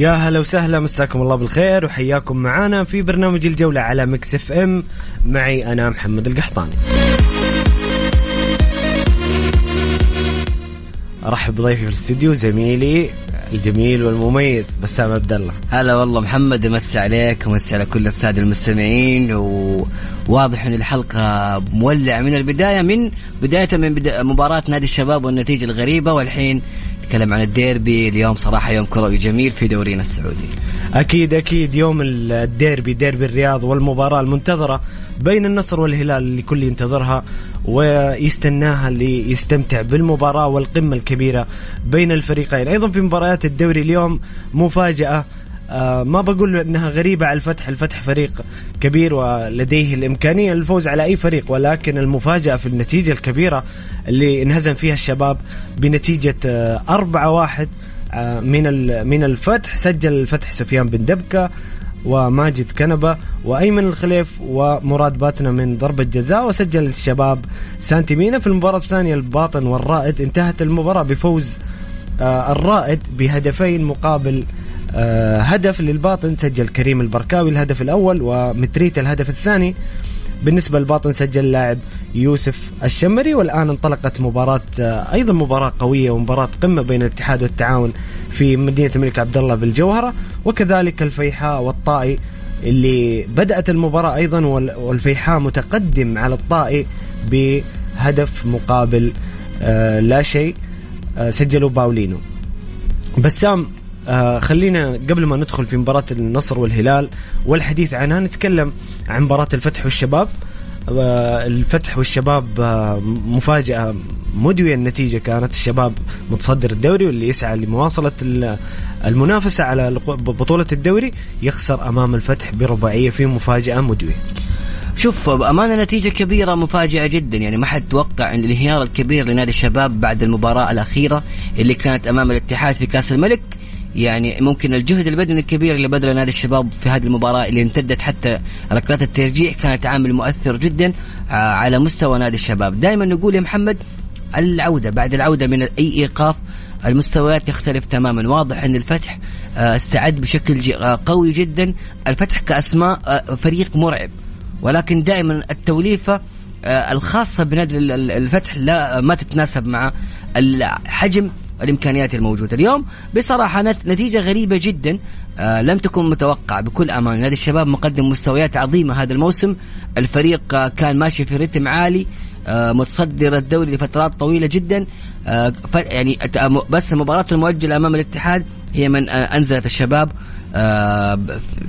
يا هلا وسهلا مساكم الله بالخير وحياكم معانا في برنامج الجولة على Mix FM. معي أنا محمد القحطاني. أرحب بضيفي في الاستوديو زميلي الجميل والمميز بسام عبد الله. هلا والله محمد امسي عليك ومسي على كل السادة المستمعين وواضح إن الحلقة مولعة من البداية من بداية من بدا مباراة نادي الشباب والنتيجة الغريبة والحين نتكلم عن الديربي اليوم صراحة يوم كروي جميل في دورينا السعودي. أكيد أكيد يوم الديربي ديربي الرياض والمباراة المنتظرة بين النصر والهلال اللي كل ينتظرها ويستناها اللي يستمتع بالمباراة والقمة الكبيرة بين الفريقين. أيضا في مباريات الدوري اليوم مفاجأة آه ما بقول إنها غريبة على الفتح، الفتح فريق كبير ولديه الإمكانية للفوز على أي فريق ولكن المفاجأة في النتيجة الكبيرة اللي انهزم فيها الشباب بنتيجة آه 4 1 آه من من الفتح. سجل الفتح سفيان بن دبكة وماجد كنبة وأيمن الخليف ومراد باتنا من ضربة جزاء وسجل الشباب سانتيمينا في المباراة الثانية. الباطن والرائد انتهت المباراة بفوز آه الرائد بهدفين مقابل آه هدف للباطن. سجل كريم البركاوي الهدف الأول ومتريت الهدف الثاني. بالنسبة للباطن سجل اللاعب يوسف الشمري والآن انطلقت مباراة آه أيضا مباراة قوية ومباراة قمة بين الاتحاد والتعاون في مدينة الملك عبد الله بالجوهرة وكذلك الفيحاء والطائي اللي بدأت المباراة أيضا والفيحاء متقدم على الطائي بهدف مقابل آه لا شيء آه سجلوا باولينو. بسام آه خلينا قبل ما ندخل في مباراة النصر والهلال والحديث عنها نتكلم عن مباراة الفتح والشباب. الفتح والشباب آه مفاجأة مدوية النتيجة كانت. الشباب متصدر الدوري واللي يسعى لمواصلة المنافسة على بطولة الدوري يخسر أمام الفتح برباعية في مفاجأة مدوية. شوف بأمانة نتيجة كبيرة مفاجئة جدا. يعني ما حد توقع الانهيار الكبير لنادي الشباب بعد المباراة الأخيرة اللي كانت أمام الاتحاد في كأس الملك يعني ممكن الجهد البدني الكبير اللي بذله نادي الشباب في هذه المباراة اللي امتدت حتى ركلات الترجيح كانت عامل مؤثر جدا على مستوى نادي الشباب. دائما نقول يا محمد العودة بعد العودة من أي إيقاف المستويات تختلف تماما. واضح أن الفتح استعد بشكل قوي جدا. الفتح كأسماء فريق مرعب. ولكن دائما التوليفة الخاصة بنادي الفتح لا ما تتناسب مع الحجم الإمكانيات الموجودة. اليوم بصراحة نتيجة غريبة جدا آه لم تكن متوقعة بكل أمان نادي الشباب مقدم مستويات عظيمة هذا الموسم. الفريق آه كان ماشي في رتم عالي آه متصدر الدوري لفترات طويلة جدا. آه يعني بس المباراه المؤجله أمام الاتحاد هي من آه أنزلت الشباب آه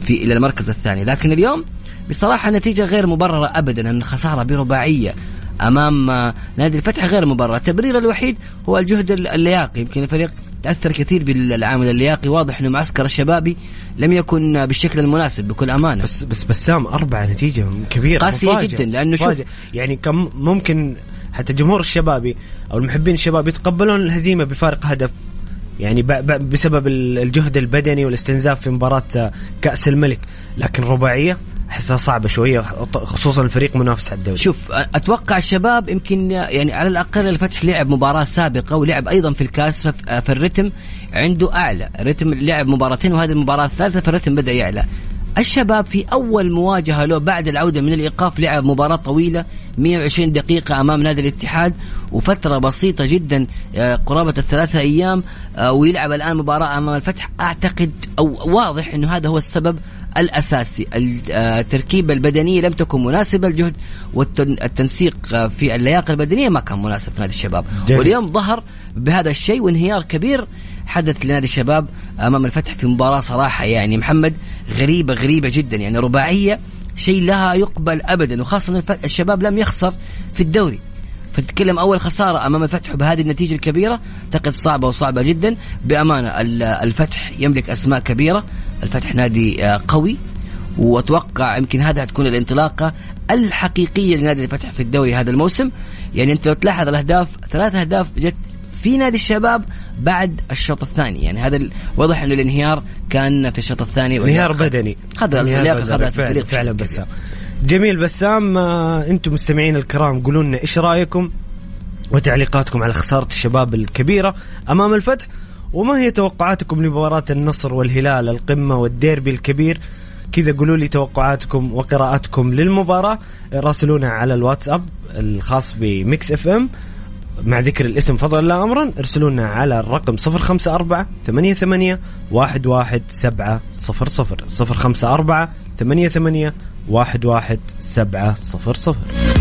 في إلى المركز الثاني. لكن اليوم بصراحة نتيجة غير مبررة ابدا أن خسارة برباعية. أمام نادي الفتح غير مبرر. التبرير الوحيد هو الجهد اللياقي. يمكن الفريق تأثر كثير بالعامل اللياقي. واضح أنه معسكر الشبابي لم يكن بالشكل المناسب بكل أمانة. بس بس بسام أربعة نتيجة كبيرة قاسية مفاجأة. جدا، لأنه شوف-. يعني كم ممكن حتى جمهور الشبابي أو المحبين الشباب يتقبلون الهزيمة بفارق هدف. يعني بسبب ال- الجهد البدني والاستنزاف في مباراة آه، كأس الملك. لكن رباعية؟ أحسها صعبة شوية خصوصا الفريق منافس على الدوري. شوف أتوقع الشباب يمكن يعني على الأقل الفتح لعب مباراة سابقة ولعب أيضا في الكاس في الرتم عنده أعلى. رتم لعب مباراتين وهذه المباراة الثالثة فالرتم بدأ يعلى. الشباب في أول مواجهة له بعد العودة من الإيقاف لعب مباراة طويلة 120 دقيقة أمام نادي الاتحاد وفترة بسيطة جدا آه، قرابة الثلاثة أيام آه، ويلعب الآن مباراة أمام الفتح. أعتقد أو واضح إنه هذا هو السبب الأساسي. ال- آه، التركيبه البدنية لم تكن مناسبة. الجهد والتنسيق في اللياقة البدنية ما كان مناسب في نادي الشباب. جميل. واليوم ظهر بهذا الشيء وانهيار كبير حدث لنادي الشباب أمام الفتح في مباراة صراحة. يعني محمد غريبة غريبة جدا. يعني رباعية شيء لا يقبل ابدا. وخاصة الف- الشباب لم يخسر في الدوري. فتتكلم أول خسارة أمام الفتح بهذه النتيجة الكبيرة. أعتقد صعبة وصعبة جدا. بأمانة ال- الفتح يملك أسماء كبيرة. الفتح نادي آه، قوي. وأتوقع يمكن هذا هتكون الانطلاقة الحقيقية لنادي الفتح في الدوري هذا الموسم. يعني أنت لو تلاحظ الأهداف ثلاث أهداف جت في نادي الشباب بعد الشوط الثاني. يعني هذا واضح إنه الانهيار كان في الشوط الثاني. انهيار. بدني. خذ اللياقه بدني. خذت الفريق فعلا بسام. جميل بسام آه، أنتم مستمعين الكرام قولوا لنا إيش رأيكم وتعليقاتكم على خسارة الشباب الكبيرة أمام الفتح. وما هي توقعاتكم لمباراة النصر والهلال القمة والديربي الكبير؟ كذا قولوا لي توقعاتكم وقراءاتكم للمباراة. راسلونا على الواتساب الخاص ب Mix FM. مع ذكر الاسم فضلا لا أمرا ارسلوا لنا على الرقم 054 88 11700 054 88 11700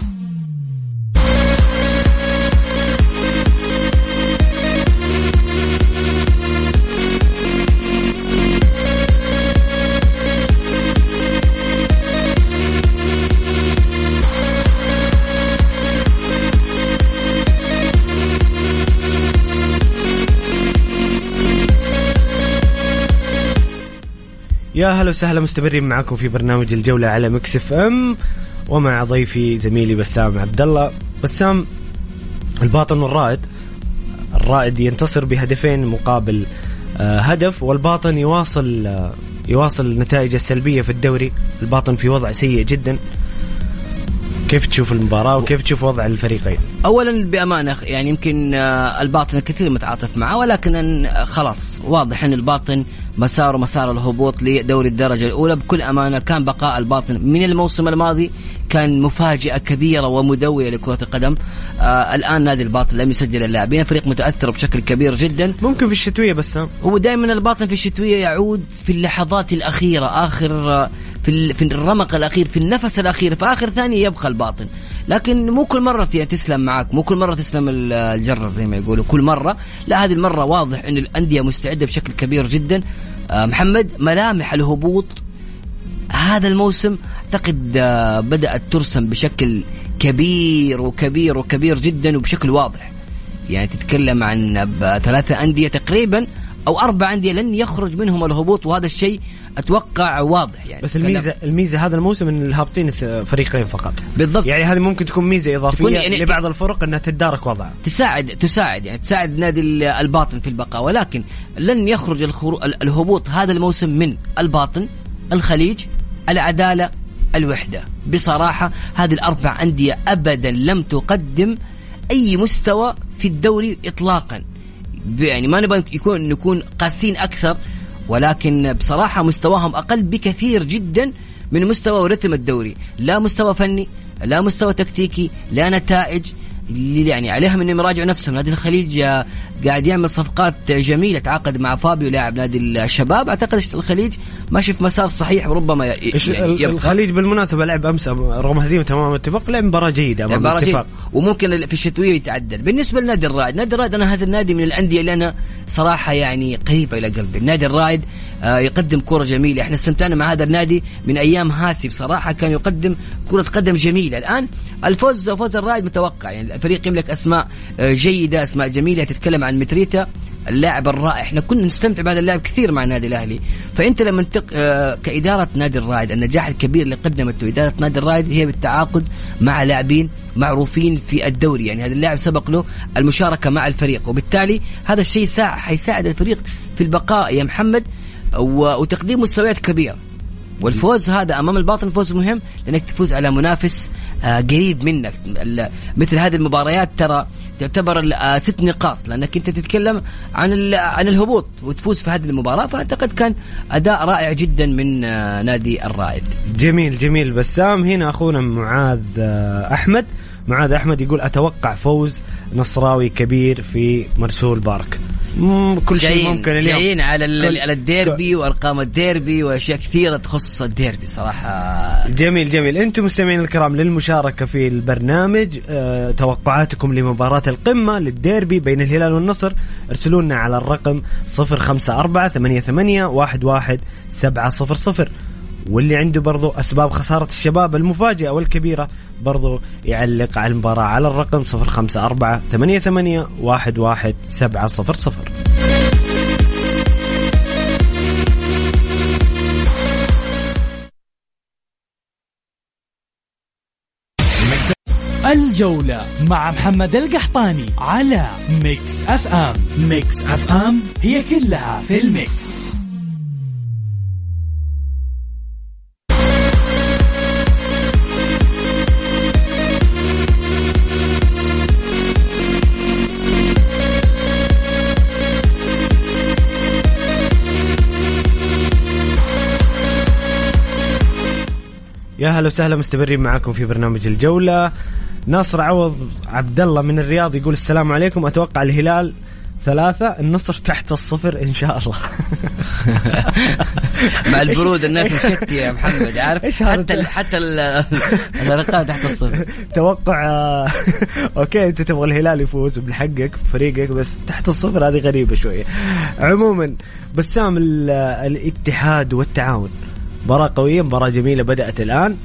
يا هلا وسهلا مستمرين معكم في برنامج الجولة على Mix FM ومع ضيفي زميلي بسام عبد الله بسام الباطن والرائد. الرائد ينتصر بهدفين مقابل آه، هدف والباطن يواصل آه، يواصل النتائج السلبية في الدوري. الباطن في وضع سيء جدا. كيف تشوف المباراة وكيف تشوف وضع الفريقين؟ اولا بأمانة يعني يمكن آه، الباطن الكثير متعاطف معه ولكن آه، خلاص واضح إن الباطن مساره مسار الهبوط لدوري الدرجة الأولى. بكل أمانة كان بقاء الباطن من الموسم الماضي كان مفاجأة كبيرة ومدوية لكرة القدم. آه الآن نادي الباطن لم يسجل اللاعبين فريق متأثر بشكل كبير جدا. ممكن في الشتوية بسام هو دائما الباطن في الشتوية يعود في اللحظات الأخيرة آخر في في الرمق الأخير في النفس الأخير في آخر ثانية يبقى الباطن. لكن مو كل مرة تسلم معك مو كل مرة تسلم ال- الجرة زي ما يقولوا. كل مرة. لا هذه المرة واضح إن الأندية مستعدة بشكل كبير جدا. آه، محمد ملامح الهبوط. هذا الموسم أعتقد آه، بدأت ترسم بشكل كبير وكبير وكبير جدا وبشكل واضح. يعني تتكلم عن ثلاثة أندية تقريبا أو أربع أندية لن يخرج منهم الهبوط وهذا الشيء أتوقع واضح يعني بس الميزة الميزة هذا الموسم إن الهابطين فريقين فقط. بالضبط. يعني هذه ممكن تكون ميزة إضافية تكون يعني- لبعض الفرق أنها تتدارك وضعها. تساعد تساعد يعني تساعد نادي ال- الباطن في البقاء. ولكن لن يخرج الخرو... ال- الهبوط هذا الموسم من الباطن الخليج العدالة الوحدة. بصراحة هذه الأربع أندية أبدا لم تقدم أي مستوى في الدوري إطلاقا. ب- يعني ما نبغى يكون نكون قاسين أكثر ولكن بصراحة مستواهم أقل بكثير جدا من مستوى ورتم الدوري. لا مستوى فني لا مستوى تكتيكي لا نتائج. اللي يعني عليهم إنهم يراجعوا نفسهم. نادي الخليج قاعد يعمل صفقات جميلة تعاقد مع فابيو لاعب نادي الشباب. أعتقد الخليج ماشي في مسار صحيح وربما يعني يبقى. الخليج بالمناسبة لعب أمس رغم هزيمته أمام الاتفاق لعب مباراة جيدة أمام مباراة الاتفاق. وممكن في الشتوية يتعدل. بالنسبة لنادي الرائد نادي الرائد أنا هذا النادي من الأندية اللي أنا صراحة يعني قريبة إلى قلبي. النادي الرائد آه، يقدم كرة جميلة. إحنا استمتعنا مع هذا النادي من أيام هاسي. بصراحة كان يقدم كرة قدم جميلة. الآن الفوز فوز الرائد متوقع. يعني الفريق يملك أسماء آه، جيدة أسماء جميلة تتكلم عن متريتا اللاعب الرائع. إحنا كنا نستمتع بهذا اللاعب كثير مع النادي الأهلي. فأنت لما تق... آه، كإدارة نادي الرائد النجاح الكبير اللي قدمته إدارة نادي الرائد هي بالتعاقد مع لاعبين معروفين في الدوري. يعني هذا اللاعب سبق له المشاركة مع الفريق وبالتالي هذا الشيء ساع... حيساعد الفريق في البقاء يا محمد. وتقديم مستويات كبيرة. والفوز هذا أمام الباطن فوز مهم لأنك تفوز على منافس قريب منك. مثل هذه المباريات ترى تعتبر آه، ست نقاط لأنك أنت تتكلم عن عن الهبوط وتفوز في هذه المباراة فأعتقد كان أداء رائع جدا من آه، نادي الرائد. جميل جميل. بسام هنا أخونا معاذ آه، أحمد. معاذ أحمد يقول أتوقع فوز نصراوي كبير في مرسول بارك. كل شيء ممكن اليوم. جايين على كل- على الديربي وأرقام الديربي وأشياء كثيرة تخص الديربي صراحة. جميل جميل. أنتم مستمعين الكرام للمشاركة في البرنامج أه توقعاتكم لمباراة القمة للديربي بين الهلال والنصر. ارسلوا لنا على الرقم 054 88 11 700 واللي عنده برضو أسباب خسارة الشباب المفاجئة والكبيرة برضو يعلق على المباراة على الرقم 054 88 11 700 الجولة مع محمد القحطاني على Mix FM. Mix FM هي كلها في ال mix. يا هلا وسهلا مستمرين معكم في برنامج الجولة. ناصر عوض عبد الله من الرياض يقول السلام عليكم. أتوقع الهلال ثلاثة النصر تحت الصفر إن شاء الله. مع البرود الناس مشتية يا محمد عارف؟ إيش حتى ال حتى ال- الأرقام تحت الصفر. توقع آه، okay أنت تبغى الهلال يفوز بحقك فريقك بس تحت الصفر هذه غريبة شوية. عموما بسام ال- الاتحاد والتعاون. مباراة قوية مباراة جميلة بدأت الآن.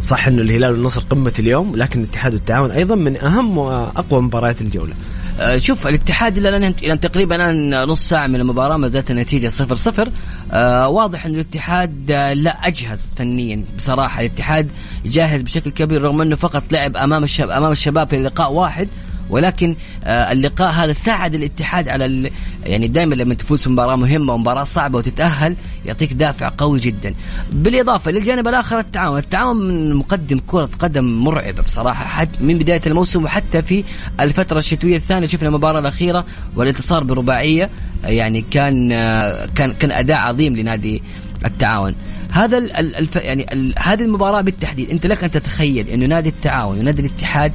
صح إنه الهلال والنصر قمة اليوم لكن الاتحاد والتعاون أيضا من أهم وأقوى مباريات الجولة. آه، شوف الاتحاد إلى الآن إلى تقريبا الآن نص ساعة من المباراة ما زالت النتيجة صفر صفر. آه واضح ان الاتحاد آه لا أجهز فنيا بصراحة. الاتحاد جاهز بشكل كبير رغم إنه فقط لعب أمام الشباب أمام الشباب في لقاء واحد. ولكن آه اللقاء هذا ساعد الاتحاد على ال... يعني دائما لما تفوز مباراة مهمة ومباراة صعبة وتتأهل يعطيك دافع قوي جدا. بالإضافة للجانب الآخر التعاون. التعاون مقدم كرة قدم مرعبة بصراحة حد من بداية الموسم وحتى في الفترة الشتوية الثانية. شفنا المباراة الأخيرة والانتصار برباعية يعني كان آه كان كان أداء عظيم لنادي التعاون. هذا ال يعني ال هذه المباراة بالتحديد أنت لك أن تتخيل إنه نادي التعاون ونادي الاتحاد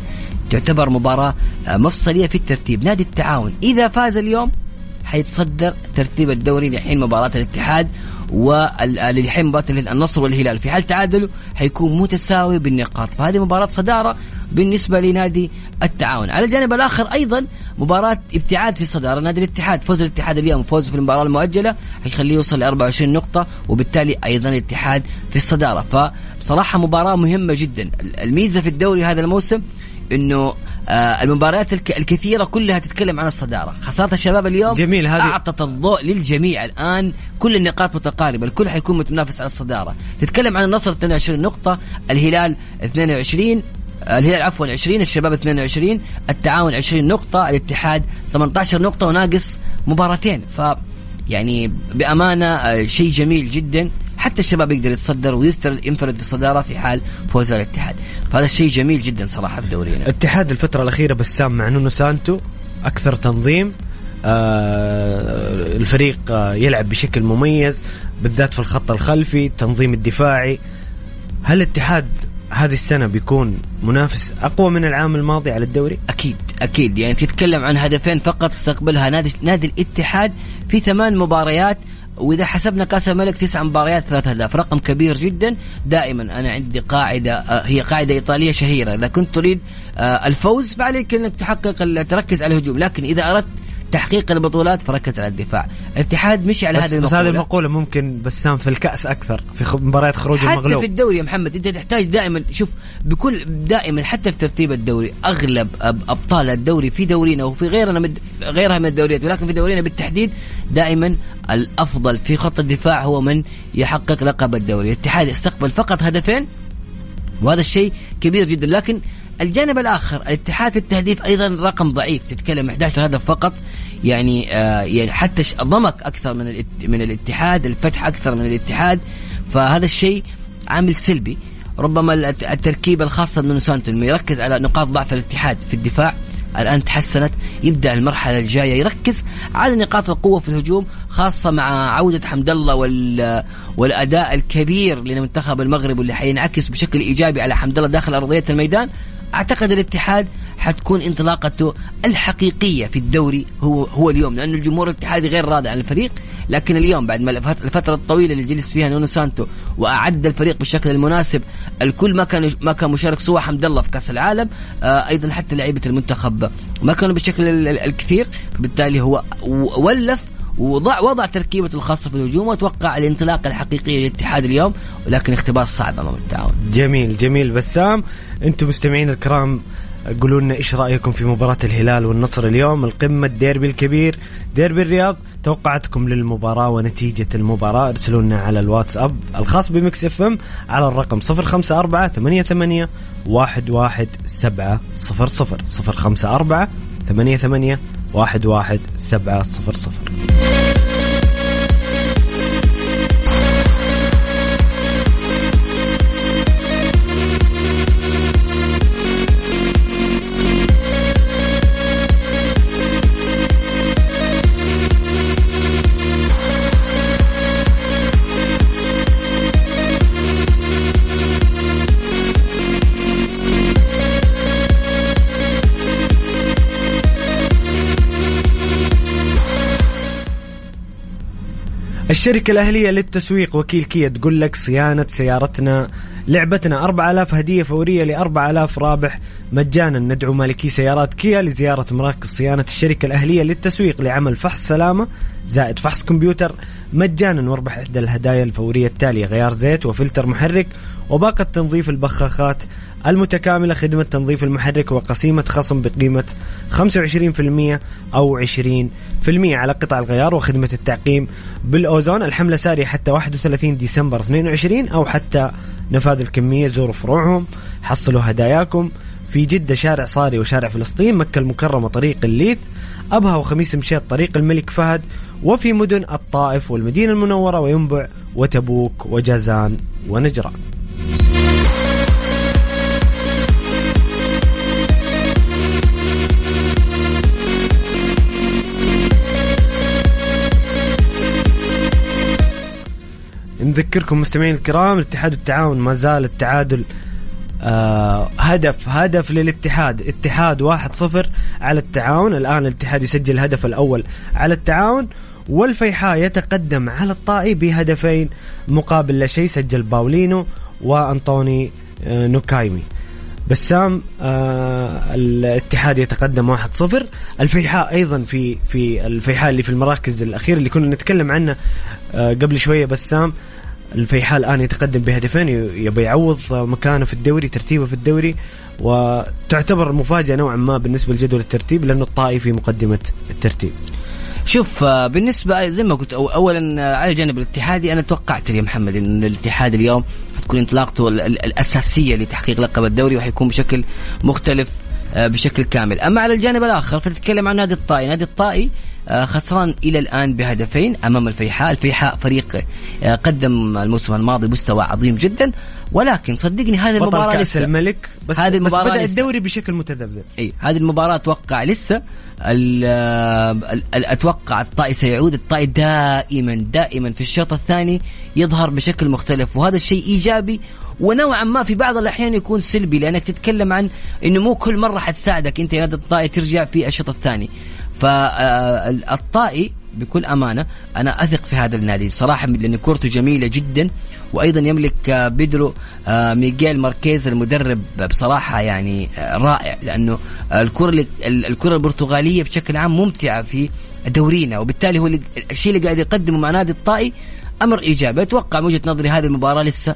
تعتبر مباراة آه، مفصلية في الترتيب. نادي التعاون إذا فاز اليوم حيتصدر ترتيب الدوري لحين مباراة الاتحاد ولحين مباراة النصر والهلال. في حال تعادلوا حيكون متساوي بالنقاط. فهذه مباراة صدارة بالنسبة لنادي التعاون. على الجانب الآخر أيضا مباراة ابتعاد في الصدارة نادي الاتحاد فوز الاتحاد اليوم فوز في المباراة المؤجلة حيخليه يوصل ل 24 نقطة وبالتالي أيضا الاتحاد في الصدارة. فبصراحة مباراة مهمة جدا. الميزة في الدوري هذا الموسم إنه آه المباريات الك- الكثيرة كلها تتكلم عن الصدارة. خسارة الشباب اليوم جميل، هذه- أعطت الضوء للجميع. الآن كل النقاط متقاربة الكل حيكون متنافس على الصدارة. تتكلم عن النصر 22 نقطة الهلال 22 آه، الهلال عفوا 20 الشباب 22 التعاون 20 نقطة الاتحاد 18 نقطة وناقص مباراتين. ف يعني بأمانة آه، شيء جميل جدا. حتى الشباب يقدر يتصدر ويفترض ينفرد في الصدارة في حال فوز الاتحاد. فهذا الشيء جميل جدا صراحة في دورينا. اتحاد الفترة الأخيرة بسام مع نونو سانتو أكثر تنظيم آه الفريق آه يلعب بشكل مميز بالذات في الخط الخلفي التنظيم الدفاعي. هل الاتحاد هذه السنة بيكون منافس أقوى من العام الماضي على الدوري؟ أكيد أكيد. يعني تتكلم عن هدفين فقط استقبلها. نادي نادي الاتحاد في ثمان مباريات وإذا حسبنا كأس الملك تسع مباريات ثلاث أهداف. رقم كبير جدا. دائما أنا عندي قاعدة آه، هي قاعدة إيطالية شهيرة. إذا كنت تريد آه، الفوز فعليك إنك تحقق تركز على الهجوم. لكن إذا أردت تحقيق البطولات فركز على الدفاع. الاتحاد مشي على بس, هذه بس المقولة هذه المقولة. ممكن بسام في الكأس أكثر في مباريات خروج حتى المغلوب. في الدوري يا محمد أنت تحتاج دائما شوف بكل دائما حتى في ترتيب الدوري أغلب أب- أبطال الدوري في دورينا وفي غيرنا من غيرها من الدوريات ولكن في دورينا بالتحديد دائما الأفضل في خط الدفاع هو من يحقق لقب الدوري. الاتحاد استقبل فقط هدفين وهذا الشيء كبير جدا. لكن الجانب الآخر الاتحاد في التهديف أيضا رقم ضعيف تتكلم 11 هدف فقط. يعني آه يعني حتى ضمك أكثر من من الاتحاد الفتح أكثر من الاتحاد. فهذا الشيء عامل سلبي. ربما الت- التركيبة الخاصة بنونو سانتو انه يركز على نقاط ضعف الاتحاد في الدفاع الآن تحسنت يبدأ المرحلة الجاية يركز على نقاط القوة في الهجوم خاصة مع عودة حمد الله وال والأداء الكبير لمنتخب المغرب واللي حينعكس بشكل إيجابي على حمد الله داخل أرضية الميدان. أعتقد الاتحاد حتكون انطلاقته الحقيقية في الدوري هو هو اليوم. لأنه الجمهور الاتحادي غير راضي عن الفريق لكن اليوم بعد ما الفت- الفترة الطويلة اللي جلس فيها نونو سانتو وأعد الفريق بالشكل المناسب الكل ما كان ما كان مشارك سوى حمد الله في كأس العالم آه أيضا حتى لعيبة المنتخب ما كانوا بالشكل ال- ال- الكثير. فبالتالي هو ولّف وضع وضع تركيبته الخاصة في الهجوم واتوقع الانطلاقه الحقيقيه للاتحاد اليوم ولكن اختبار صعب أمام التعاون. جميل جميل. بسام أنتم مستمعين الكرام قولوا لنا إيش رأيكم في مباراة الهلال والنصر اليوم؟ القمة الديربي الكبير ديربي الرياض توقعاتكم للمباراة ونتيجة المباراة. ارسلوا لنا على الواتساب الخاص ب Mix FM على الرقم 054 88 11700 054 88 11700 الشركة الأهلية للتسويق وكيل كيا تقول لك صيانة سيارتنا لعبتنا 4000 هدية فورية ل 4000 رابح. مجانا ندعو مالكي سيارات كيا لزيارة مراكز صيانة الشركة الأهلية للتسويق لعمل فحص سلامة زائد فحص كمبيوتر. مجانا واربح إحدى الهدايا الفورية التالية غيار زيت وفلتر محرك وباقة تنظيف البخاخات المتكاملة. خدمة تنظيف المحرك وقسيمة خصم بقيمة 25% أو 20% على قطع الغيار وخدمة التعقيم بالأوزون. الحملة سارية حتى 31 ديسمبر 22 أو حتى نفاذ الكمية زوروا فروعهم حصلوا هداياكم. في جدة شارع صاري وشارع فلسطين مكة المكرمة طريق الليث. أبها وخميس مشيط طريق الملك فهد. وفي مدن الطائف والمدينة المنورة وينبع وتبوك وجازان ونجران. نذكركم مستمعين الكرام الاتحاد والتعاون ما زال التعادل آه هدف هدف للاتحاد. اتحاد واحد صفر على التعاون. الآن الاتحاد يسجل الهدف الأول على التعاون والفيحاء يتقدم على الطائي بهدفين مقابل لا شيء سجل باولينو وأنطوني آه نوكايمي. بسام آه الاتحاد يتقدم 1-0 الفيحاء أيضا في في الفيحاء اللي في المراكز الاخيره اللي كنا نتكلم عنه آه قبل شوية بسام الفيحاء الآن يتقدم بهدفين يبي يعوض مكانه في الدوري ترتيبه في الدوري وتعتبر مفاجأة نوعا ما بالنسبة لجدول الترتيب لأنه الطائي في مقدمة الترتيب. شوف آه، بالنسبة زي ما قلت اولا آه، على الجانب الاتحادي أنا توقعت يا محمد إن الاتحاد اليوم حتكون انطلاقته ال- ال- الأساسية لتحقيق لقب الدوري وحيكون بشكل مختلف آه، بشكل كامل. أما على الجانب الآخر فتتكلم عن نادي الطائي. نادي الطائي آه، خسران إلى الآن بهدفين أمام الفيحاء، الفيحاء فريق آه، قدم الموسم الماضي مستوى عظيم جدا. ولكن صدقني هذه المباراة كأس لسه. الملك بس هذه بس المباراة بدأ. الدوري بشكل متذبذب. إي هذه المباراة أتوقع لسه. أتوقع الطائي سيعود الطائي دائما دائما في الشوط الثاني يظهر بشكل مختلف وهذا الشيء إيجابي ونوعا ما في بعض الأحيان يكون سلبي لأنك تتكلم عن إنه مو كل مرة حتساعدك أنت يا نادي الطائي ترجع في الشوط الثاني. فالطائي بكل أمانة أنا أثق في هذا النادي. صراحة لأن كورته جميلة جدا وأيضا يملك بيدرو آه، ميغيل ماركيز المدرب بصراحة يعني آه، رائع لأنه الكرة الكرة البرتغالية بشكل عام ممتعة في دورينا وبالتالي هو الشيء اللي قاعد يقدمه مع نادي الطائي أمر إيجابي. أتوقع من وجهة نظري هذه المباراة لسه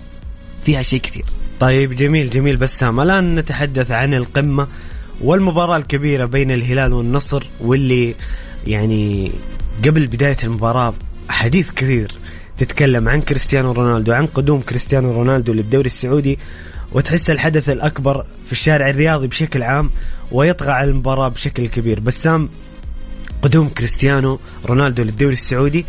فيها شيء كثير. طيب جميل جميل بسام. الآن نتحدث عن القمة والمباراة الكبيرة بين الهلال والنصر واللي يعني قبل بداية المباراة حديث كثير تتكلم عن كريستيانو رونالدو عن قدوم كريستيانو رونالدو للدوري السعودي وتحس الحدث الأكبر في الشارع الرياضي بشكل عام ويطغى على المباراة بشكل كبير. بسام قدوم كريستيانو رونالدو للدوري السعودي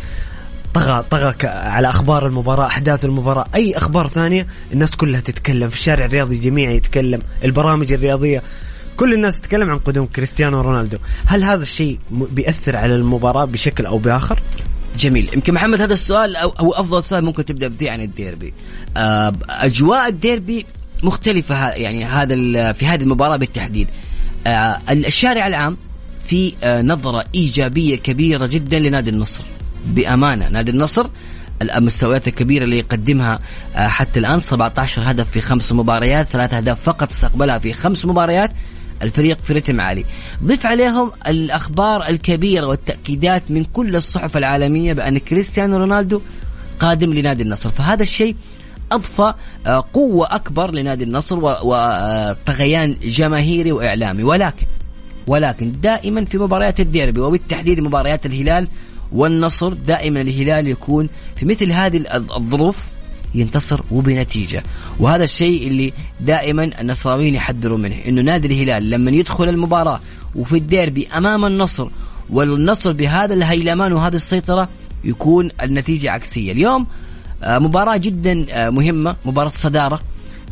طغى طغى على أخبار المباراة أحداث المباراة. أي أخبار ثانية الناس كلها تتكلم. في الشارع الرياضي جميعا يتكلم. البرامج الرياضية كل الناس تتكلم عن قدوم كريستيانو رونالدو. هل هذا الشيء بيأثر على المباراة بشكل أو بآخر؟ جميل. يمكن محمد هذا السؤال أو أفضل سؤال ممكن تبدأ فيه عن الديربي. آه، أجواء الديربي مختلفة يعني هذا في هذه المباراة بالتحديد. آه، الشارع العام في آه، نظرة إيجابية كبيرة جدا لنادي النصر. بأمانة نادي النصر المستويات الكبيرة اللي يقدمها حتى الآن 17 هدف في خمس مباريات ثلاث أهداف فقط استقبلها في خمس مباريات. الفريق في رتم عالي. ضيف عليهم الأخبار الكبيرة والتأكيدات من كل الصحف العالمية بأن كريستيانو رونالدو قادم لنادي النصر. فهذا الشيء أضفى آه، قوة أكبر لنادي النصر وطغيان جماهيري وإعلامي. ولكن ولكن دائما في مباريات الديربي وبالتحديد مباريات الهلال والنصر دائما الهلال يكون في مثل هذه الظروف ينتصر وبنتيجة. وهذا الشيء اللي دائما النصراويين يحذروا منه إنه نادي الهلال لما يدخل المباراة وفي الديربي أمام النصر والنصر بهذا الهيلمان وهذه السيطرة يكون النتيجة عكسية. اليوم آه، مباراة جدا آه، مهمة مباراة صدارة.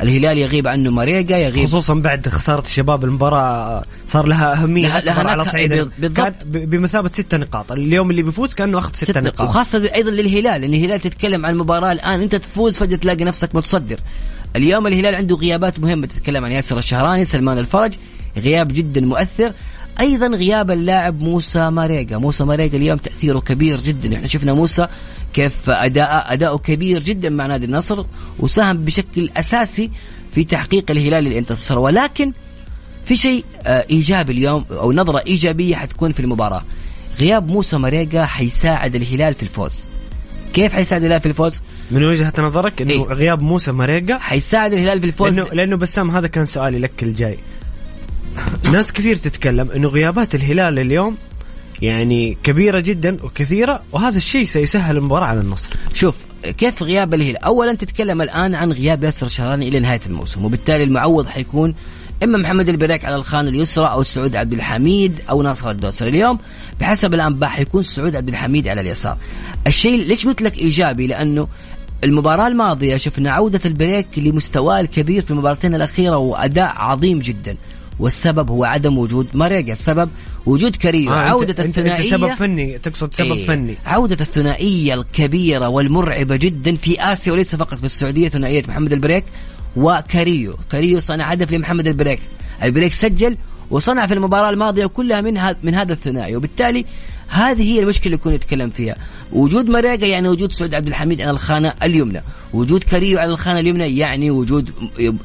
الهلال يغيب عنه ماريجا يغيب خصوصا بعد خسارة الشباب المباراة صار لها أهمية لها, لها على صعيد. بالضبط. بمثابة ستة نقاط. اليوم اللي بيفوز كأنه أخذ ستة, ستة نقاط. وخاصة أيضا للهلال. لأن الهلال تتكلم عن المباراة الآن. أنت تفوز فجأة تلاقي نفسك متصدر. اليوم الهلال عنده غيابات مهمة. تتكلم عن ياسر الشهراني سلمان الفرج. غياب جدا مؤثر. أيضا غياب اللاعب موسى ماريجا. موسى ماريجا اليوم تأثيره كبير جدا. إحنا شفنا موسى كيف أداء اداؤه كبير جدا مع نادي النصر وساهم بشكل أساسي في تحقيق الهلال للانتصار ولكن في شيء آه، إيجابي اليوم أو نظرة إيجابية حتكون في المباراة. غياب موسى مريقا حيساعد الهلال في الفوز. كيف حيساعد الهلال في الفوز؟ من وجهة نظرك إنه إيه؟ غياب موسى مريقا حيساعد الهلال في الفوز؟ لأنه لأنه بسام هذا كان سؤالي لك الجاي. ناس كثير تتكلم إنه غيابات الهلال اليوم يعني كبيرة جدا وكثيرة وهذا الشيء سيسهل المباراة على النصر. شوف كيف غياب الهلال؟ اولا تتكلم الآن عن غياب ياسر شهراني إلى نهاية الموسم وبالتالي المعوض حيكون إما محمد البريك على الخانه اليسرى أو سعود عبد الحميد أو ناصر الدوسري. اليوم بحسب الأنباء حيكون سعود عبد الحميد على اليسار. الشيء ليش قلت لك إيجابي؟ لأنه المباراة الماضية شفنا عودة البريك لمستواه الكبير في المباراتين الأخيرة وأداء عظيم جدا. والسبب هو عدم وجود ماريغا السبب وجود كريم آه عودة انت الثنائية انت سبب فني تقصد سبب إيه. فني. عودة الثنائية الكبيرة والمرعبة جدا في آسيا وليس فقط في السعودية ثنائية محمد البريك وكاريو. كاريو صنع هدف لمحمد البريك. البريك سجل وصنع في المباراة الماضية كلها من هذا من هذا الثنائي وبالتالي هذه هي المشكلة اللي يكون يتكلم فيها. وجود ماريغا يعني وجود سعود عبد الحميد على الخانة اليمنى. وجود كاريو على الخانة اليمنى يعني وجود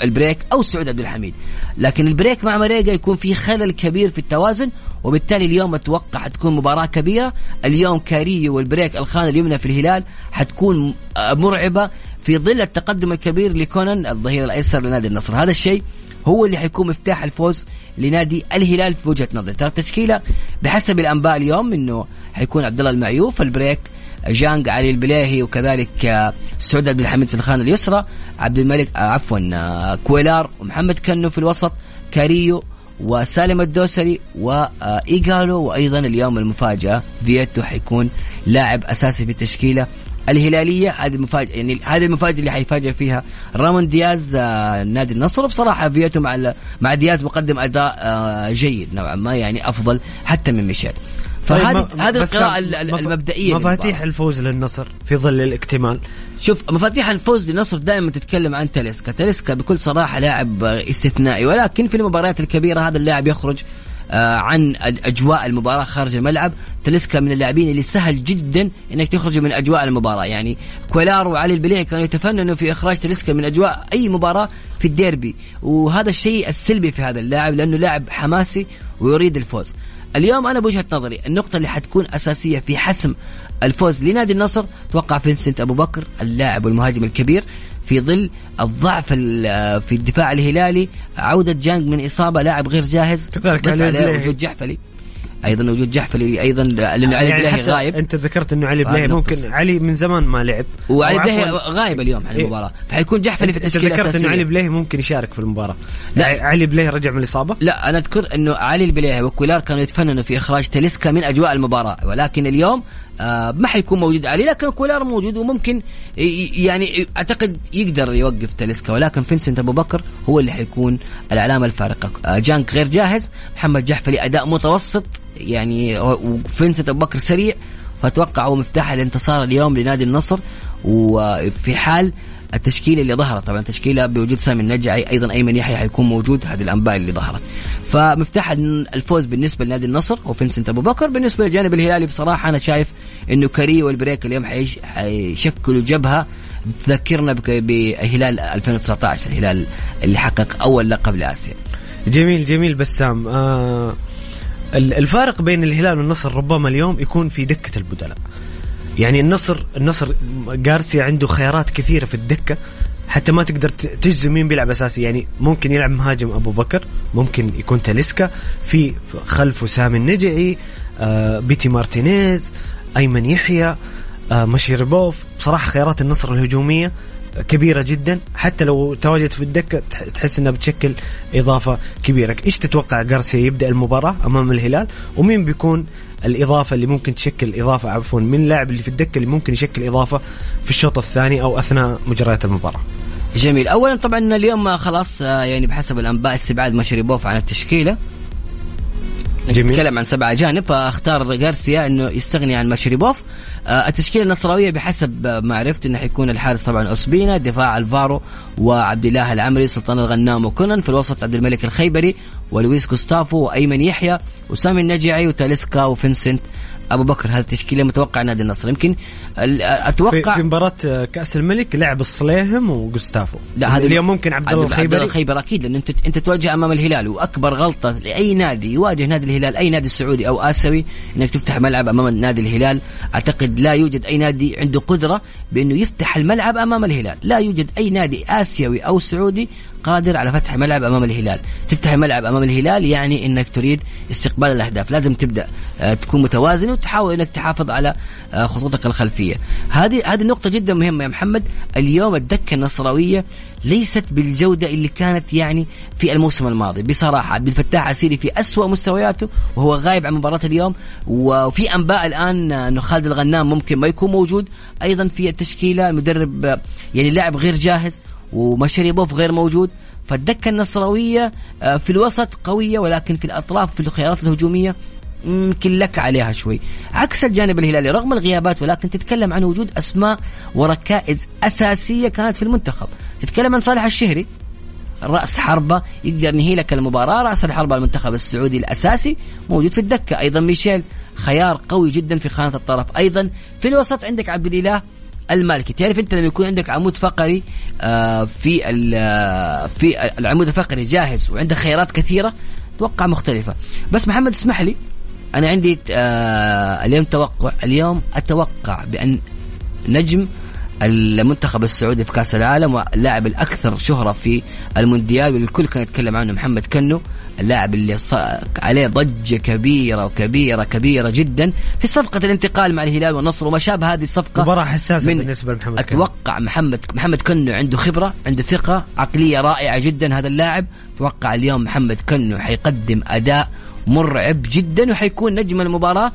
البريك أو سعود عبد الحميد. لكن البريك مع ماريغا يكون في خلل كبير في التوازن وبالتالي اليوم أتوقع حتكون مباراة كبيرة. اليوم كاريو والبريك الخانة اليمنى في الهلال حتكون مرعبة في ظل التقدم الكبير لكونان الظهير الأيسر لنادي النصر. هذا الشيء هو اللي حيكون مفتاح الفوز لنادي الهلال في وجهة نظري. ترى التشكيلة بحسب الأنباء اليوم إنه حيكون عبد الله المعيوف البريك جانج علي البليهي وكذلك آه، سعود عبد الحميد في الخانه اليسرى عبد الملك آه، عفوا آه، كويلار ومحمد كنو في الوسط كاريو وسالم الدوسري وايجالو وأيضا اليوم المفاجأة فيتو حيكون لاعب أساسي في التشكيلة الهلالية. هذه المفاجأة يعني هذه المفاجأة اللي حيفاجئ فيها رامون دياز نادي النصر. بصراحة فيتو مع مع دياز مقدم أداء جيد نوعا ما يعني أفضل حتى من ميشيل. فهذه طيب، هذه بس القراءة مف- المبدئية مفاتيح. الفوز للنصر في ظل الاكتمال. شوف مفاتيح الفوز للنصر دائما تتكلم عن تاليسكا. تاليسكا بكل صراحة لاعب استثنائي ولكن في المباريات الكبيرة هذا اللاعب يخرج آه، عن أجواء المباراة خارج الملعب. تلسكا من اللاعبين اللي سهل جدا إنك تخرج من أجواء المباراة. يعني كولار وعلي البليهي كانوا يتفننوا في إخراج تلسكا من أجواء أي مباراة في الديربي. وهذا الشيء السلبي في هذا اللاعب لأنه لاعب حماسي ويريد الفوز. اليوم أنا بوجهة نظري النقطة اللي حتكون أساسية في حسم الفوز لنادي النصر توقع فينسنت أبو بكر اللاعب والمهاجم الكبير في ظل الضعف ال- في الدفاع الهلالي عودة جانج من إصابة لاعب غير جاهز كذلك عليه. وجود جحفلي أيضا وجود جحفلي أيضا لأنه علي يعني حتى غايب أنت ذكرت إنه علي نقطة. ممكن علي من زمان ما لعب وعلي عفواً، غايب اليوم عن إيه. المباراة فحيكون جحفلي في أنت التشكيلة ذكرت إنه. علي بلاهي ممكن يشارك في المباراة لا. علي بلاهي رجع من الإصابة لا أنا أذكر إنه علي البليهي وكولار كانوا يتفننوا في إخراج تاليسكا من أجواء المباراة ولكن اليوم ما حيكون موجود علي لكن كولار موجود وممكن يعني أعتقد يقدر يوقف تاليسكا. ولكن فينسنت أبو بكر هو اللي حيكون العلامه الفارقة. آه جانك غير جاهز محمد جحفلي أداء متوسط يعني وفينسنت أبو بكر سريع فأتوقع هو مفتاح الانتصار اليوم لنادي النصر. وفي حال التشكيلة اللي ظهرت. طبعا تشكيلة بوجود سامي النجعي أيضا أيمن يحيى حيكون موجود هذه الأنباء اللي ظهرت. فمفتاح الفوز بالنسبة لنادي النصر وفينسنت أبو بكر. بالنسبة للجانب الهلالي بصراحة أنا شايف إنه كاري والبريك اليوم حيش- حيشكلوا جبهة. تذكرنا بهلال 2019 الهلال اللي حقق أول لقب لآسيا. جميل جميل بسام. آه ال- الفارق بين الهلال والنصر ربما اليوم يكون في دكة البدلاء. يعني النصر النصر جارسيا عنده خيارات كثيرة في الدكة حتى ما تقدر تجزم مين بيلعب أساسي. يعني ممكن يلعب مهاجم أبو بكر ممكن يكون تاليسكا في خلفه سامي النجعي آه بيتي مارتينيز أيمن يحيى آه مشيربوف بصراحة خيارات النصر الهجومية كبيرة جدا. حتى لو تواجدت في الدكة تح- تحس إنها بتشكل إضافة كبيرة، إيش تتوقع جارسيا يبدأ المباراة أمام الهلال؟ ومين بيكون الإضافة اللي ممكن تشكل إضافة عفوا من اللاعب اللي في الدكة اللي ممكن يشكل إضافة في الشوط الثاني أو أثناء مجريات المباراة. جميل اولا طبعا اليوم خلاص آه، يعني بحسب الأنباء استبعاد مشربوف عن التشكيلة جميل. نتكلم عن سبع أجانب فأختار غارسيا إنه يستغني عن مشربوف آه، التشكيلة النصراوية بحسب ما عرفت إنه حيكون الحارس طبعا أوسبينا دفاع ألفارو وعبد الله العمري سلطان الغنام وكونان في الوسط عبد الملك الخيبري ولويس جوستافو وأيمن يحيى وسامي النجعي وتاليسكا وفينسنت. أبو بكر هذه التشكيلة متوقع نادي النصر. يمكن أتوقع في مباراة آه، كأس الملك لعب الصليهم وجوستافو. لا هذا اليوم ممكن عبد الله عبد الله الخيبر أكيد لأن انت أنت تواجه أمام الهلال وأكبر غلطة لأي نادي يواجه نادي الهلال أي نادي سعودي أو آسيوي إنك تفتح ملعب أمام نادي الهلال. أعتقد لا يوجد أي نادي عنده قدرة بأنه يفتح الملعب أمام الهلال. لا يوجد أي نادي آسيوي أو سعودي قادر على فتح ملعب أمام الهلال. تفتح الملعب أمام الهلال يعني إنك تريد استقبال الأهداف. لازم تبدأ آه، تكون متوازن وتحاول إنك تحافظ على آه، خطوطك الخلفية. هذه هذه نقطة جدا مهمة يا محمد. اليوم الدكة النصراوية ليست بالجودة اللي كانت يعني في الموسم الماضي. بصراحة عبد الفتاح عسيري في أسوأ مستوياته وهو غايب عن مباراة اليوم. وفي أنباء الآن آه، إنه خالد الغنام ممكن ما يكون موجود. أيضا في التشكيلة المدرب يعني لاعب غير جاهز. ومشريبوف غير موجود. فالدكة النصراوية في الوسط قوية ولكن في الأطراف في الخيارات الهجومية يمكن لك عليها شوي. عكس الجانب الهلالي رغم الغيابات ولكن تتكلم عن وجود أسماء وركائز أساسية كانت في المنتخب. تتكلم عن صالح الشهري رأس حربة يقدر ينهي لك المباراة. رأس الحربة المنتخب السعودي الأساسي موجود في الدكة. أيضا ميشيل خيار قوي جدا في خانة الطرف. أيضا في الوسط عندك عبد الإله المالكي تعرف أنت لما يكون عندك عمود فقري آه، في آه، في العمود الفقري جاهز وعندك خيارات كثيرة توقع مختلفة. بس محمد اسمح لي أنا عندي آه، اليوم توقع اليوم أتوقع بأن نجم المنتخب السعودي في كأس العالم واللاعب الأكثر شهرة في المونديال والكل كان يتكلم عنه محمد كنو. اللاعب اللي. عليه ضجة كبيرة وكبيرة كبيرة جدا في صفقة الانتقال مع الهلال والنصر وما شابه هذه الصفقة مباراة حساسة من- بالنسبة لمحمد كنو. أتوقع محمد محمد كنو عنده خبرة عنده ثقة عقلية رائعة جدا هذا اللاعب أتوقع اليوم محمد كنو حيقدم أداء مرعب جدا وحيكون نجم المباراة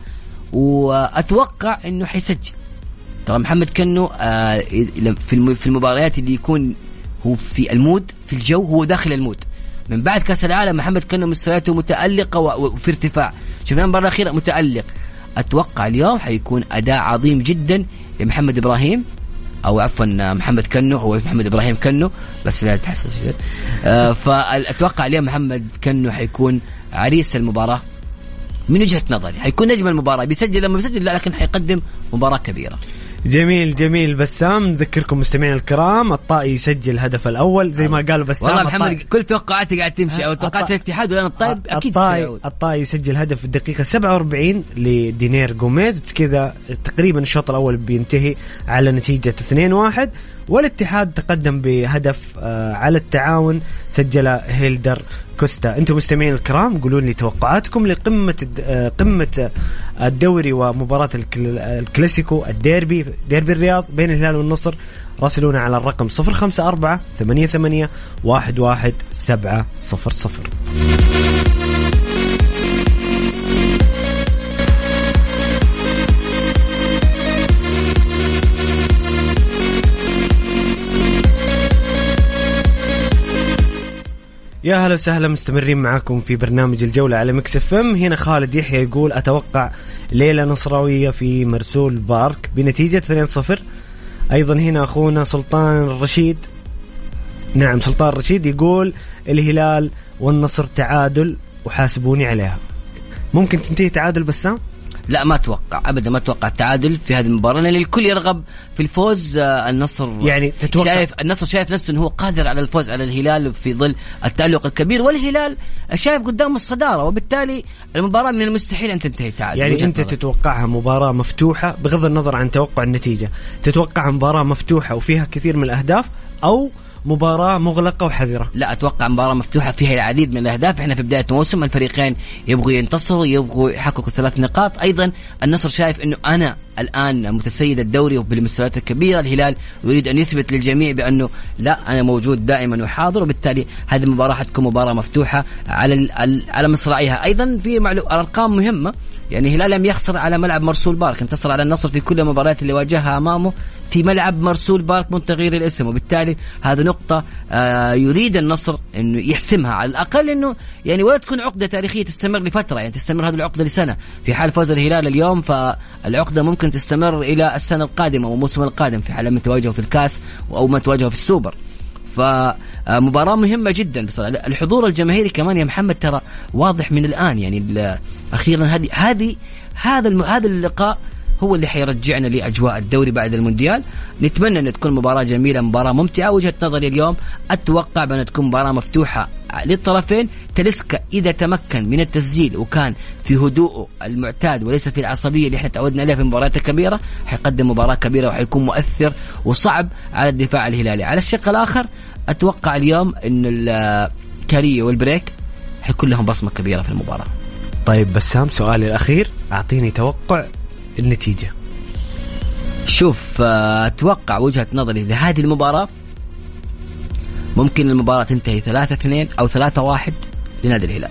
وأتوقع إنه حيسجل ترى محمد كنو آه في المباريات اللي يكون هو في ال mood في الجو هو داخل ال mood من بعد كأس العالم محمد كنو مستوياته متألقة وفي ارتفاع. شفنا المباراة الأخيرة متألق. أتوقع اليوم حيكون أداء عظيم جدا لمحمد إبراهيم أو عفوا محمد كنو هو محمد إبراهيم كنو بس لا تحسس. آه فأتوقع اليوم محمد كنو حيكون عريس المباراة من وجهة نظري. حيكون نجم المباراة بيسجل لما بيسجل لا لكن حيقدم مباراة كبيرة. جميل جميل. بسام نذكركم مستمعينا الكرام الطائي يسجل الهدف الأول. زي ما قالوا بسام والله محمد الطائي- كل توقعاتي قاعد تمشي أو توقعات الطائي- الاتحاد ولا الطيب أكيد الطائي. الطائي يسجل هدف في الدقيقة 47 لدينير جوميز. كذا تقريبا الشوط الأول بينتهي على نتيجة 2-1 والاتحاد تقدم بهدف آه، على التعاون سجل هيلدر كوستا. أنتم مستمعين الكرام قولوا لي توقعاتكم الد- آه، قمة آه، الدوري ومباراة الكل- الكلاسيكو الديربي ديربي الرياض بين الهلال والنصر. راسلونا على الرقم 054 88 11700 يا هلا وسهلا مستمرين معاكم في برنامج الجولة على Mix FM. هنا خالد يحيى يقول أتوقع ليلة نصراوية في مرسول بارك بنتيجة 2-0 أيضا هنا أخونا سلطان الرشيد. نعم سلطان الرشيد يقول الهلال والنصر تعادل وحاسبوني عليها. ممكن تنتهي تعادل بسام؟ لا ما أتوقع ابدا ما أتوقع التعادل في هذه المباراة لأن الكل يرغب في الفوز آه، النصر. يعني تتوقع- شايف النصر شايف نفسه إنه هو قادر على الفوز على الهلال في ظل التألق الكبير والهلال شايف قدامه الصدارة وبالتالي المباراة من المستحيل أن تنتهي تعادل. يعني أنت. تتوقعها مباراة مفتوحة بغض النظر عن توقع النتيجة تتوقعها مباراة مفتوحة وفيها كثير من الأهداف أو مباراة مغلقة وحذرة. لا أتوقع مباراة مفتوحة فيها العديد من الأهداف. إحنا في بداية موسم الفريقين يبغوا ينتصروا يبغوا يحققوا ثلاث نقاط. أيضا النصر شايف إنه أنا الآن متسيد الدوري وبالمستويات الكبيرة. الهلال يريد أن يثبت للجميع بأنه لا أنا موجود دائما وحاضر وبالتالي هذه المباراة حتكون مباراة مفتوحة على على مصراعيها. أيضا في معلو... أرقام مهمة. يعني الهلال لم يخسر على ملعب مرسول بارك انتصر على النصر في كل المباريات اللي واجهها أمامه في ملعب مرسول بارك من تغيير الاسم وبالتالي هذه نقطة آه يريد النصر إنه يحسمها على الأقل إنه يعني ولا تكون عقدة تاريخية تستمر لفترة يعني تستمر هذه العقدة لسنة. في حال فوز الهلال اليوم فالعقدة ممكن تستمر إلى السنة القادمة والموسم القادم في حال لم تواجهه في الكاس أو ما تواجهه في السوبر. فمباراة مهمة جدا. بصراحة الحضور الجماهيري كمان يا محمد ترى واضح من الآن. يعني أخيرا هذه هذه هذا هذا اللقاء هو اللي حيرجعنا لأجواء الدوري بعد المونديال. نتمنى أن تكون مباراة جميلة مباراة ممتعة. وجهة نظري اليوم أتوقع بأن تكون مباراة مفتوحة للطرفين. تلسكا إذا تمكن من التسجيل وكان في هدوءه المعتاد وليس في العصبية اللي إحنا تعودنا عليها في المباريات الكبيرة حيقدم مباراة كبيرة وحيكون مؤثر وصعب على الدفاع الهلالي. على الشق الآخر أتوقع اليوم إن ال- كاريو والبريك حيكون لهم بصمة كبيرة في المباراة. طيب بسام سؤالي الأخير. أعطيني توقع النتيجة. شوف آه، أتوقع وجهة نظري لهذه المباراة ممكن المباراة تنتهي 3 2 أو 3 1 لنادي الهلال.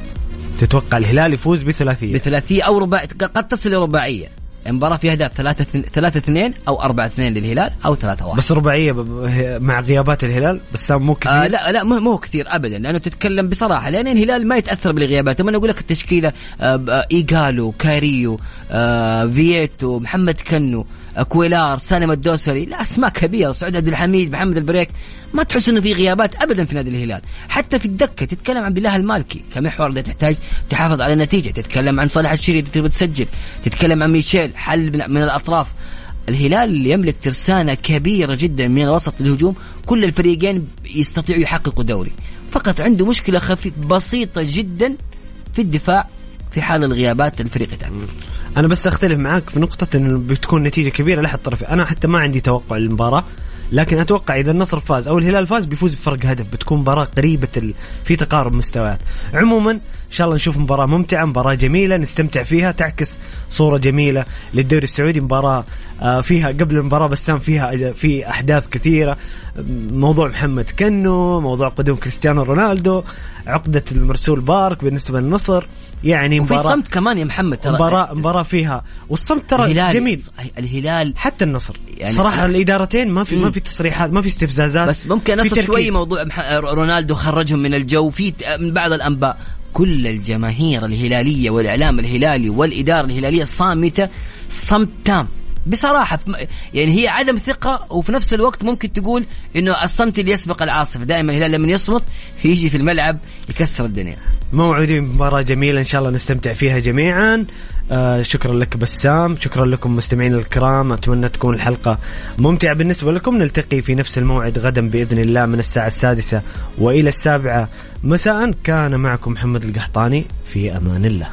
تتوقع الهلال يفوز بثلاثية؟ بثلاثية أو رباع قد تصل لرباعيه المباراه فيها أهداف 3 3 2 أو 4 2 للهلال أو 3 1 بس رباعية ب- مع غيابات الهلال؟ بسام مو كثير؟ آه لا لا مو مو كثير ابدا لأنه تتكلم بصراحة لأن الهلال ما يتأثر بالغيابات. لما أقول لك التشكيلة آه آه، إيجالو كاريو آه فييتو محمد كنو آه كويلار سالم الدوسري لا أسماء كبيرة سعود عبد الحميد محمد البريك. ما تحس إنه في غيابات ابدا في نادي الهلال. حتى في الدكة تتكلم عن عبد الله المالكي. كمحور اللي تحتاج تحافظ على النتيجة. تتكلم عن صالح الشيري اللي تبغى تسجل. تتكلم عن ميشيل حل من- الأطراف. الهلال يملك ترسانة كبيرة جدا من الوسط للهجوم. كل الفريقين يستطيعوا يحققوا دوري. فقط عنده مشكلة خفيف بسيطة جدا في الدفاع في حال الغيابات الفريق يتعب أنا بس أختلف معاك في نقطة انه بتكون نتيجة كبيرة لاحد الطرفين أنا حتى ما عندي توقع للمباراة لكن أتوقع إذا النصر فاز أو الهلال فاز بيفوز بفرق هدف بتكون مباراة قريبة ال... في تقارب مستويات. عموما إن شاء الله نشوف مباراة ممتعة مباراة جميلة نستمتع فيها تعكس صورة جميلة للدوري السعودي. مباراة آه، فيها قبل المباراة بسام فيها في أحداث كثيرة. موضوع محمد كنو موضوع قدوم كريستيانو رونالدو عقدة المرسول بارك بالنسبة للنصر. يعني وفي مباراة صمت كمان يا محمد ترى. مباراة مباراة فيها. والصمت ترى الهلال جميل. الهلال حتى النصر. يعني صراحة الإدارتين ما في. ما في تصريحات ما في استفزازات. بس ممكن تركيز. شوي موضوع رونالدو خرجهم من الجو. في من بعض الأنباء كل الجماهير الهلالية والإعلام الهلالي والإدارة الهلالية صامتة صمت تام. بصراحة يعني هي عدم ثقة وفي نفس الوقت ممكن تقول إنه الصمت اللي يسبق العاصفة دائما الهلال لما يصمت يجي في الملعب يكسر الدنيا. موعدين مباراة جميلة إن شاء الله نستمتع فيها جميعا. آه شكرا لك بسام شكرا لكم مستمعين الكرام أتمنى تكون الحلقة ممتعة. بالنسبة لكم نلتقي في نفس الموعد غدا بإذن الله من الساعة السادسة وإلى السابعة. مساء كان معكم محمد القحطاني في أمان الله.